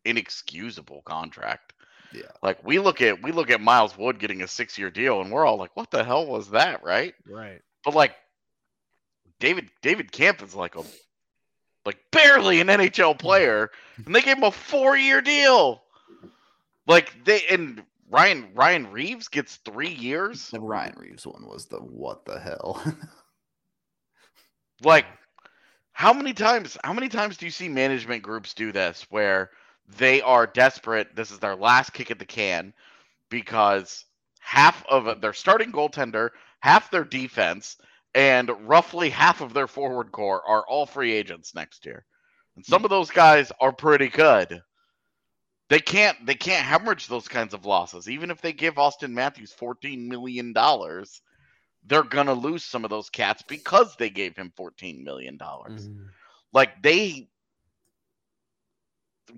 inexcusable contract. Yeah. Like we look at we look at Miles Wood getting a six year deal, and we're all like, "What the hell was that?" Right? Right. But like, David David Kampf is like a like barely an NHL player, and they gave him a four year deal. Like they and Ryan Ryan Reaves gets three years. The Ryan Reaves one was the what the hell? [LAUGHS] like, how many times? How many times do you see management groups do this where they are desperate? This is their last kick at the can because half of their starting goaltender, half their defense, and roughly half of their forward core are all free agents next year. And some of those guys are pretty good. They can't they can't hemorrhage those kinds of losses. Even if they give Auston Matthews 14 million dollars, they're gonna lose some of those cats because they gave him 14 million dollars. Mm-hmm. Like they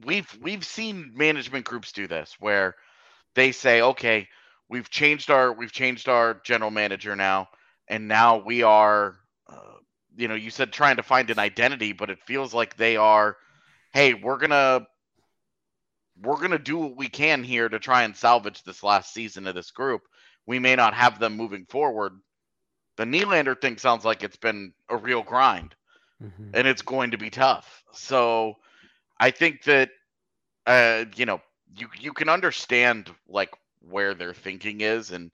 we've we've seen management groups do this where they say, okay, we've changed our we've changed our general manager now, and now we are, uh, you know, you said trying to find an identity, but it feels like they are, hey, we're gonna we're gonna do what we can here to try and salvage this last season of this group. We may not have them moving forward. The Nylander thing sounds like it's been a real grind, mm-hmm. and it's going to be tough. So, I think that, uh, you know, you you can understand like where their thinking is and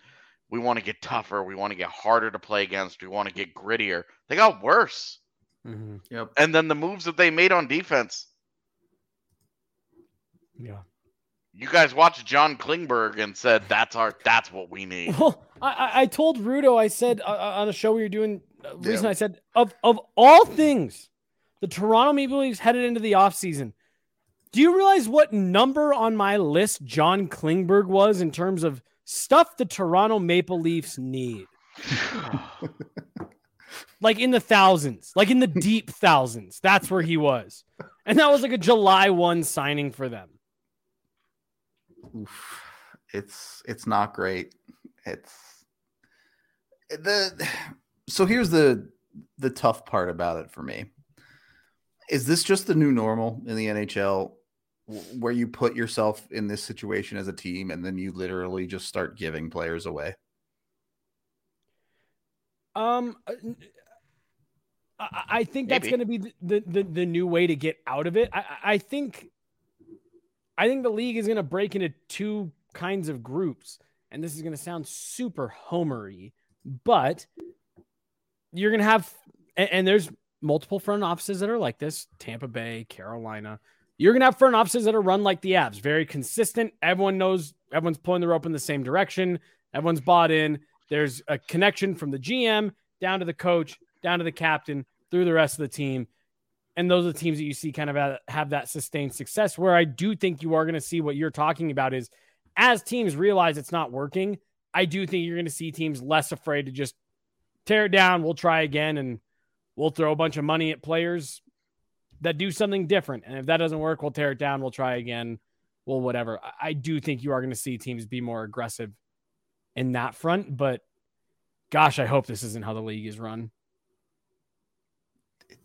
we want to get tougher we want to get harder to play against we want to get grittier they got worse mm-hmm. yep. and then the moves that they made on defense yeah you guys watched john klingberg and said that's our that's what we need [LAUGHS] well i i told rudo i said uh, uh on a show we were doing uh, reason yeah. i said of of all things the toronto maple leafs headed into the offseason do you realize what number on my list John Klingberg was in terms of stuff the Toronto Maple Leafs need? [LAUGHS] like in the thousands, like in the deep thousands. That's where he was. And that was like a July 1 signing for them. Oof. It's it's not great. It's the so here's the the tough part about it for me. Is this just the new normal in the NHL where you put yourself in this situation as a team and then you literally just start giving players away? Um, uh, I, think that's going to be the, the, the new way to get out of it. I, I think, I think the league is going to break into two kinds of groups, and this is going to sound super homery, but you're going to have, and, and there's multiple front offices that are like this: Tampa Bay, Carolina you're going to have front offices that are run like the Avs, very consistent. Everyone knows everyone's pulling the rope in the same direction. Everyone's bought in. There's a connection from the GM down to the coach, down to the captain, through the rest of the team. And those are the teams that you see kind of have that sustained success. Where I do think you are going to see what you're talking about is as teams realize it's not working, I do think you're going to see teams less afraid to just tear it down. We'll try again and we'll throw a bunch of money at players that do something different. And if that doesn't work, we'll tear it down. We'll try again. Well, whatever. I do think you are going to see teams be more aggressive in that front. But gosh, I hope this isn't how the league is run.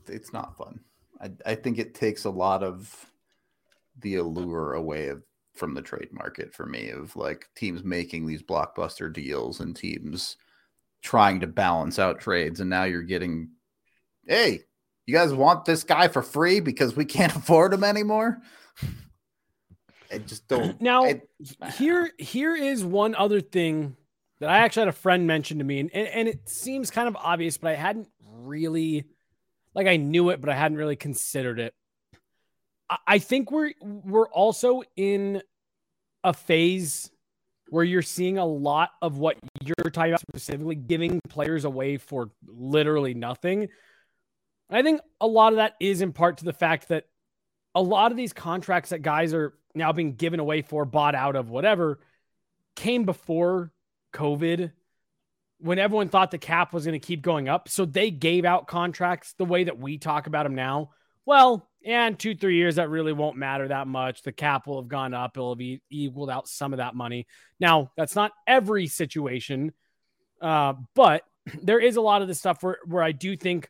it's not fun. I, I think it takes a lot of the allure away of, from the trade market for me of like teams making these blockbuster deals and teams trying to balance out trades. And now you're getting, hey, you guys want this guy for free because we can't [LAUGHS] afford him anymore? I just don't. [CLEARS THROAT] Now, I, here here is one other thing that I actually had a friend mention to me, and, and it seems kind of obvious, but I hadn't really, like, I knew it, but I hadn't really considered it. I, think we're we're also in a phase where you're seeing a lot of what you're talking about specifically giving players away for literally nothing I think a lot of that is in part to the fact that a lot of these contracts that guys are now being given away for, bought out of, whatever, came before COVID when everyone thought the cap was going to keep going up. So they gave out contracts the way that we talk about them now. Well, and two, three years, that really won't matter that much. The cap will have gone up, it'll be equaled out some of that money. Now, that's not every situation, uh, but [CLEARS THROAT] there is a lot of the stuff where, where I do think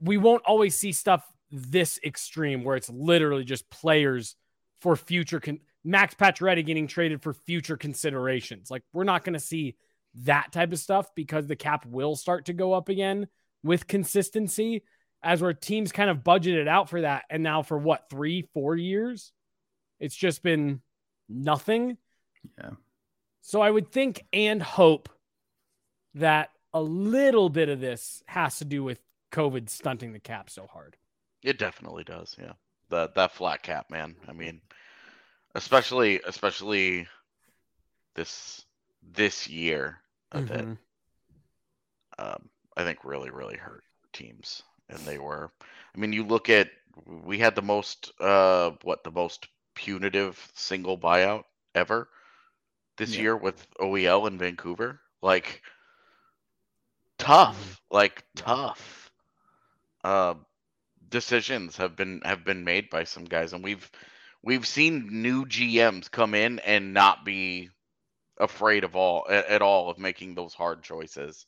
we won't always see stuff this extreme where it's literally just players for future con- Max Pacioretty getting traded for future considerations. Like we're not going to see that type of stuff because the cap will start to go up again with consistency as where teams kind of budgeted out for that and now for what 3 4 years it's just been nothing Yeah. So I would think and hope that a little bit of this has to do with COVID stunting the cap so hard. It definitely does. Yeah. That that flat cap, man. I mean, especially especially this this year it. Mhm. Um, I think really really hurt teams, and they were. I mean, you look at we had the most uh what the most punitive single buyout ever this Yeah. year with OEL in Vancouver. Like tough, like tough. Uh, decisions have been have been made by some guys, and we've we've seen new GMs come in and not be afraid of all at, at all of making those hard choices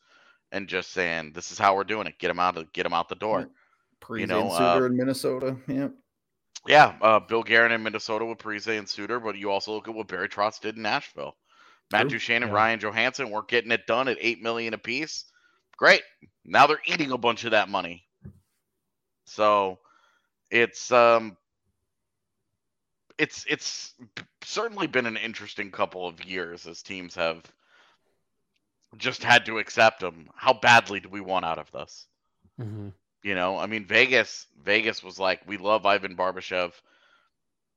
and just saying this is how we're doing it. Get them out of get them out the door. Parise know, and Suter uh, in Minnesota. Yeah. Yeah, uh, Bill Guerin in Minnesota with Parise and Suter, but you also look at what Barry Trotz did in Nashville. Matt True, Duchene and yeah. Ryan Johansen weren't getting it done at eight million apiece. Great. Now they're eating a bunch of that money. So it's um it's it's certainly been an interesting couple of years as teams have just had to accept them. How badly do we want out of this? Mhm. You know, I mean, Vegas, Vegas was like, we love Ivan Barbashev.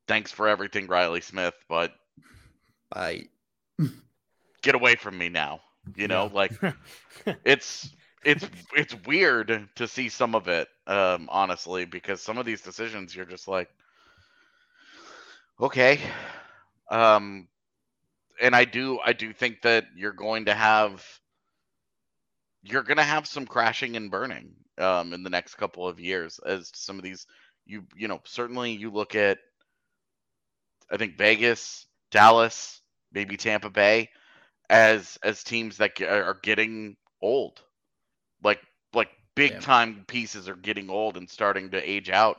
Thanks for everything, Riley Smith, but I [LAUGHS] get away from me now. You know, Yeah. like [LAUGHS] it's it's it's weird to see some of it, um, honestly, because some of these decisions you're just like, okay, um, and I do I do think that you're going to have you're going to have some crashing and burning um, in the next couple of years as some of these you you know certainly you look at I think Vegas, Dallas, maybe Tampa Bay as as teams that are getting old, like like big Yeah. time pieces are getting old and starting to age out.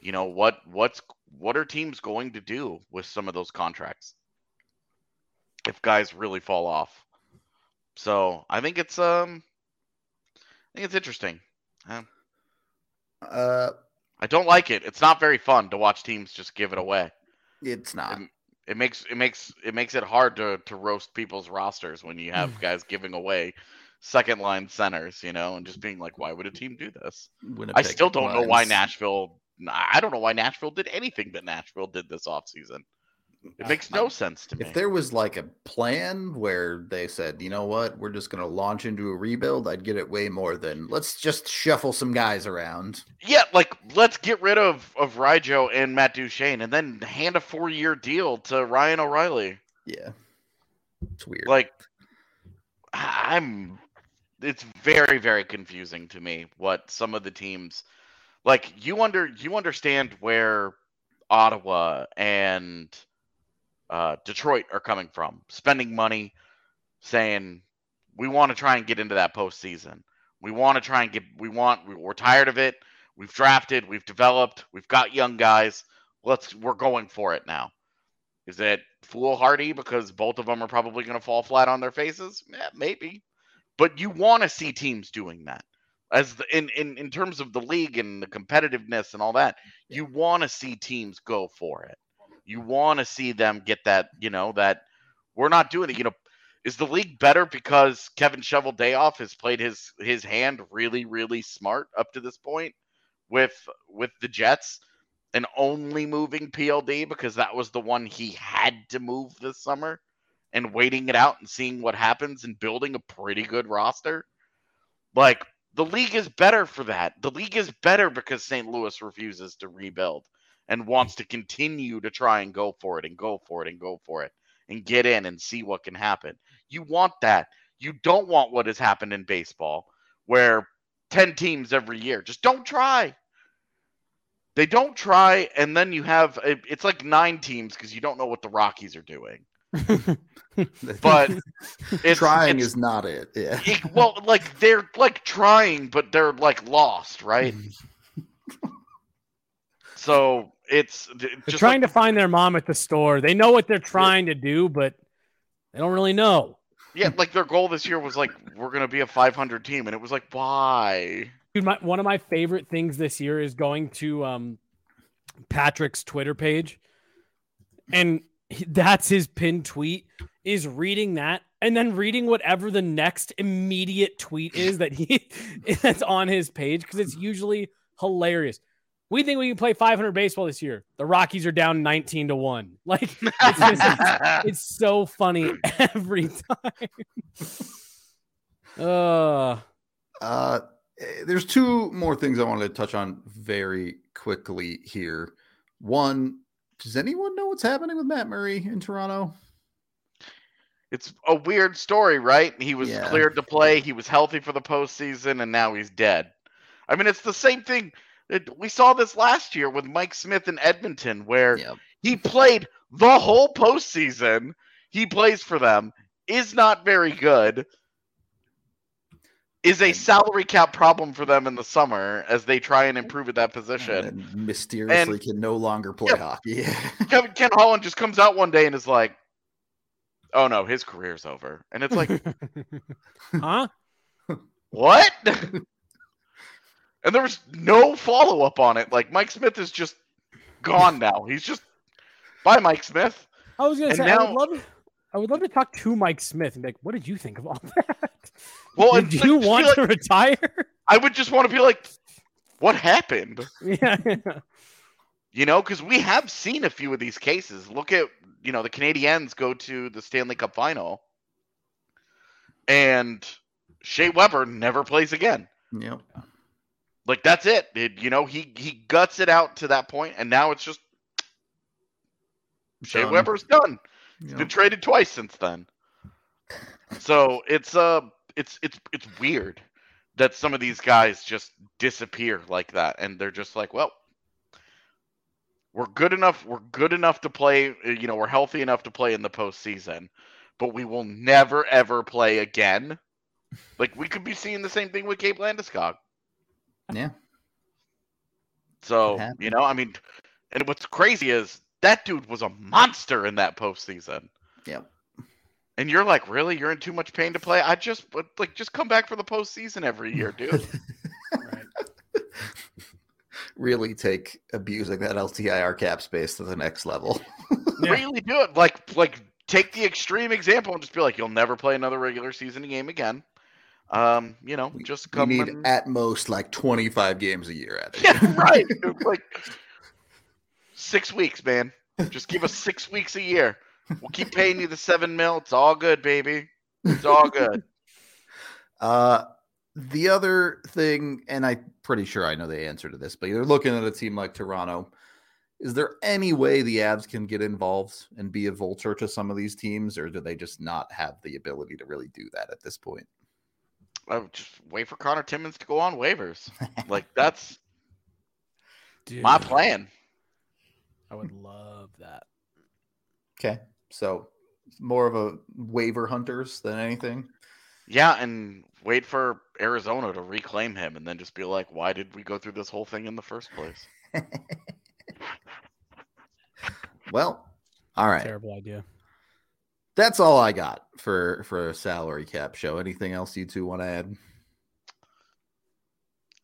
You know what what's what are teams going to do with some of those contracts if guys really fall off? So I think it's um I think it's interesting. Um, uh I don't like it. It's not very fun to watch teams just give it away. it's not. It, it makes it makes it makes it hard to to roast people's rosters when you have [SIGHS] guys giving away second line centers, you know, and just being like, why would a team do this? I still don't know why. Nashville. I don't know why Nashville did anything that Nashville did this offseason. It makes no sense to me. If there was like a plan where they said, you know what, we're just going to launch into a rebuild, I'd get it way more than let's just shuffle some guys around. Yeah, like let's get rid of of Rijo and Matt Duchene, and then hand a four year deal to Ryan O'Reilly. Yeah. It's weird. Like, I'm. It's very very confusing to me what some of the teams, like you under you understand where Ottawa and uh, Detroit are coming from, spending money, saying we want to try and get into that postseason. We want to try and get. We want. We're tired of it. We've drafted. We've developed. We've got young guys. Let's. We're going for it now. Is it foolhardy because both of them are probably going to fall flat on their faces? Yeah, maybe. But you want to see teams doing that. As the, in, in in terms of the league and the competitiveness and all that, you want to see teams go for it. You want to see them get that, you know, that we're not doing it. You know, is the league better because Kevin Cheveldayoff has played his his hand really, really smart up to this point with with the Jets and only moving PLD because that was the one he had to move this summer and waiting it out and seeing what happens and building a pretty good roster. Like the league is better for that. The league is better because St. Louis refuses to rebuild and wants to continue to try and go for it and go for it and go for it and get in and see what can happen. You want that. You don't want what has happened in baseball where 10 teams every year just don't try. They don't try, and then you have it's like nine teams because you don't know what the Rockies are doing. [LAUGHS] But It's, trying it's- is not it. Yeah. it- well, like they're like trying, but they're like lost, right? [LAUGHS] So it's d- They're just trying like- to find their mom at the store. They know what they're trying to do, but they don't really know. yeah, like their goal this year was like we're gonna be a 500 team, and it was like why? Dude, my, one of my favorite things this year is going to um, Patrick's Twitter page, and That's his pinned tweet. Is reading that and then reading whatever the next immediate tweet is that he [LAUGHS] that's on his page because it's usually hilarious. We think we can play 500 baseball this year. The Rockies are down 19 to one. [LAUGHS] Like it's, just, it's, [LAUGHS] it's so funny every time. uh, Uh, there's two more things I wanted to touch on very quickly here. One, does anyone know what's happening with Matt Murray in Toronto? It's a weird story, right? He was Yeah. cleared to play. He was healthy for the postseason, and now he's dead. I mean, it's the same thing. that- We saw this last year with Mike Smith in Edmonton, where Yep. he played the whole postseason. He plays for them, is not very good, is a salary cap problem for them in the summer as they try and improve at that position. And mysteriously can no longer play Yep. hockey. [LAUGHS] Kevin Ken Holland just comes out one day and is like, "Oh no, his career's over," and it's like, [LAUGHS] huh? What? [LAUGHS] and there was no follow up on it. Like Mike Smith is just gone now. He's just bye, Mike Smith. I was gonna And say I would love I would love to talk to Mike Smith and be like, what did you think of all that? Well, Did and, you like, want to like- retire? I would just want to be like, what happened? yeah. You know, because we have seen a few of these cases. Look at you know the Canadiens go to the Stanley Cup final, and Shea Weber never plays again. yep. Like that's it. It- you know, he he guts it out to that point, and now it's just Shea Weber's done. He's Yep. been traded twice since then. So it's uh it's it's it's weird that some of these guys just disappear like that and they're just like, well, we're good enough we're good enough to play, you know, we're healthy enough to play in the postseason, but we will never ever play again. Like we could be seeing the same thing with Gabe Landeskog. Yeah. So, you know, I mean and what's crazy is that dude was a monster in that postseason. Yep. And you're like, really? You're in too much pain to play? I just but, like just come back for the postseason every year, dude. Right. [LAUGHS] really take abusing that LTIR cap space to the next level. Yeah. Really do it. Like like take the extreme example and just be like, you'll never play another regular season game again. Um, you know, We- just we come need and- at most like 25 games a year at it. [LAUGHS] Yeah, right. like six weeks, man. Just give us six weeks a year. We'll keep paying you the seven mil. It's all good, baby. It's all good. [LAUGHS] Uh, the other thing, and I'm pretty sure I know the answer to this, but you're looking at a team like Toronto. Is there any way the Avs can get involved and be a vulture to some of these teams, or do they just not have the ability to really do that at this point? I would just wait for Conor Timmins to go on waivers. Like that's [LAUGHS] Dude, my plan. I would love that. Okay, so more of a waiver hunters than anything. Yeah, and wait for Arizona to reclaim him and then just be like, why did we go through this whole thing in the first place? [LAUGHS] Well, all right. Terrible idea. That's all I got for for a salary cap show. Anything else you two want to add?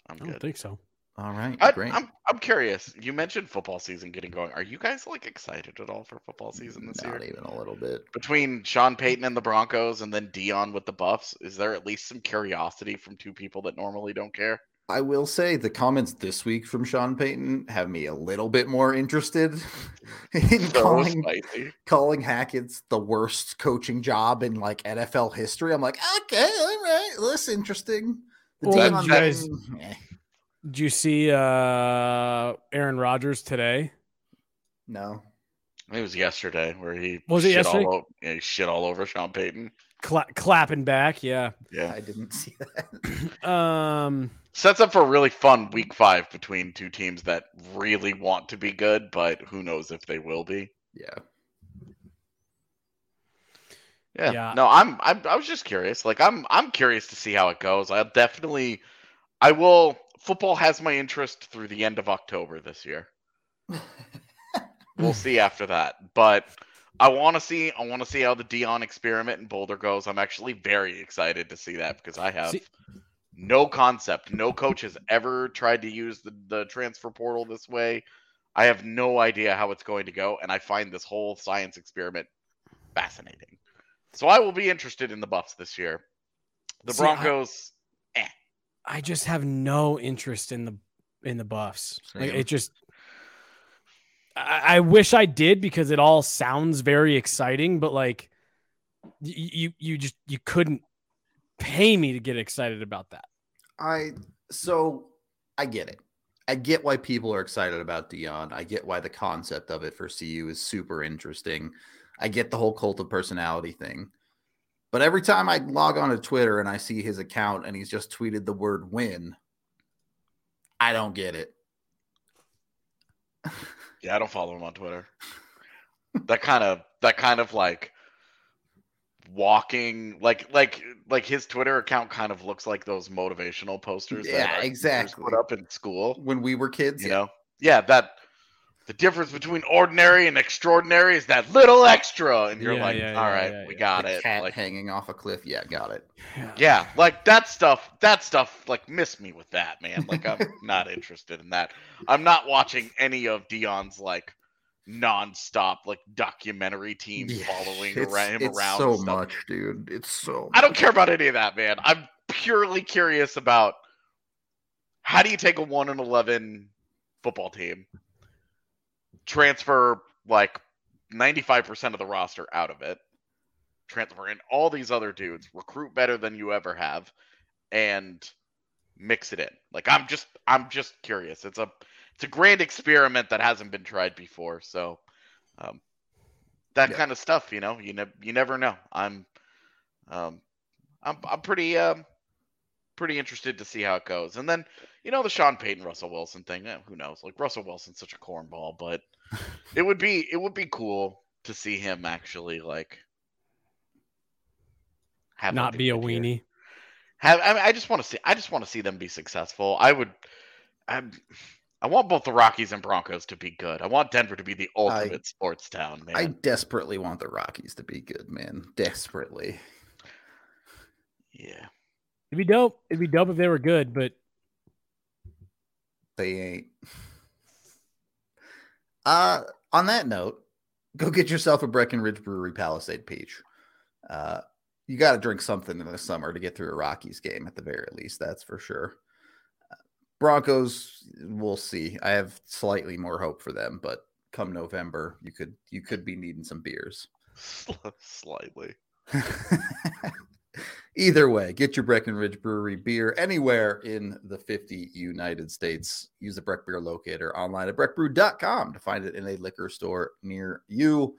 I'm I don't good. think so. All right, I, great. I'm I'm curious. You mentioned football season getting going. Are you guys like excited at all for football season this Not year? Not even a little bit. Between Sean Payton and the Broncos and then Deion with the Buffs, is there at least some curiosity from two people that normally don't care? I will say the comments this week from Sean Payton have me a little bit more interested [LAUGHS] in So calling spicy. calling Hackett's the worst coaching job in like NFL history. I'm like, okay, all right, that's interesting. The Well, team did on you guys- that- eh, Did you see uh Aaron Rodgers today? no. It was yesterday where he Was it yesterday? All o- yeah, he shit all over Sean Payton. Cla- clapping back, yeah. Yeah, I didn't see that. [CLEARS THROAT] [CLEARS THROAT] Um, sets up for a really fun week five between two teams that really want to be good, but who knows if they will be. yeah. Yeah. Yeah. No, I'm, I'm I was just curious. Like I'm I'm curious to see how it goes. I'll definitely I will football has my interest through the end of October this year. We'll see after that. But I want to see I want to see how the Deion experiment in Boulder goes. I'm actually very excited to see that because I have See- no concept. No coach has ever tried to use the, the transfer portal this way. I have no idea how it's going to go, and I find this whole science experiment fascinating. So I will be interested in the Buffs this year. The See, Broncos, I just have no interest in the in the Buffs. Like it just I, I wish I did because it all sounds very exciting, but like you you just you couldn't pay me to get excited about that. I so I get it. I get why people are excited about Deion. I get why the concept of it for CU is super interesting. I get the whole cult of personality thing. But every time I log on to Twitter and I see his account and he's just tweeted the word win, I don't get it. [LAUGHS] yeah, I don't follow him on Twitter. that kind of that kind of like walking like like like his Twitter account kind of looks like those motivational posters Yeah, exactly. put up in school. When we were kids, You know, yeah, that the difference between ordinary and extraordinary is that little extra, and you're Yeah, like, yeah, all yeah, right, yeah, we yeah. got the it. cat Like, hanging off a cliff. Yeah, got it. yeah, like that stuff. That stuff like miss me with that, man. Like I'm [LAUGHS] not interested in that. I'm not watching any of Deion's like non-stop like documentary team Yeah, following it's, around him it's around. so much, dude. It's so. I don't care about any of that, man. I'm purely curious about how do you take a one and eleven football team, transfer like ninety five percent of the roster out of it, transfer in all these other dudes, recruit better than you ever have, and mix it in. Like I'm just I'm just curious. It's a it's a grand experiment that hasn't been tried before. So um, that Yeah. kind of stuff, you know, you ne- you never know. I'm um, I'm I'm pretty um pretty interested to see how it goes. And then you know the Sean Payton Russell Wilson thing. eh, who knows? Like Russell Wilson's such a cornball, but it would be it would be cool to see him actually like have Not like, be a good year. weenie. Have I, mean, I just want to see I just want to see them be successful. I would I I want both the Rockies and Broncos to be good. I want Denver to be the ultimate sports town, man. I desperately want the Rockies to be good, man. Desperately. yeah. It'd be dope. It'd be dope if they were good, but They ain't. Uh, on that note, go get yourself a Breckenridge Brewery Palisade Peach. Uh, you got to drink something in the summer to get through a Rockies game at the very least. That's for sure. Broncos, we'll see. I have slightly more hope for them, but come November, you could you could be needing some beers. [LAUGHS] Slightly. [LAUGHS] Either way, get your Breckenridge Brewery beer anywhere in the 50 United States. Use the Breck Beer Locator online at breckbrew.com to find it in a liquor store near you.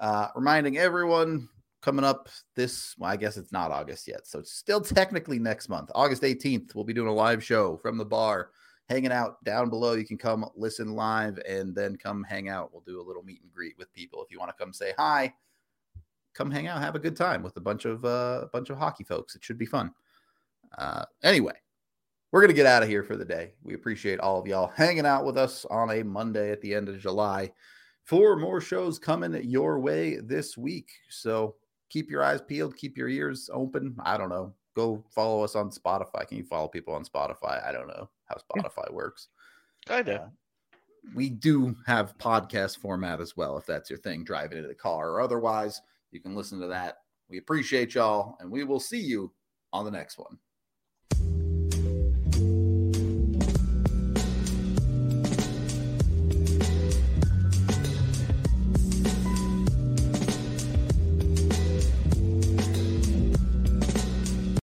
Uh, reminding everyone coming up this, well, I guess it's not August yet. So it's still technically next month, August 18th. We'll be doing a live show from the bar, hanging out down below. You can come listen live and then come hang out. We'll do a little meet and greet with people. If you want to come say hi, come hang out, have a good time with a bunch of uh, a bunch of hockey folks. It should be fun. Uh, anyway, we're gonna get out of here for the day. We appreciate all of y'all hanging out with us on a Monday at the end of July. Four more shows coming your way this week. So keep your eyes peeled, keep your ears open. I don't know. Go follow us on Spotify. Can you follow people on Spotify? I don't know how Spotify works. Kind of. Uh, we do have podcast format as well if that's your thing driving in the car or otherwise you can listen to that. We appreciate y'all and we will see you on the next one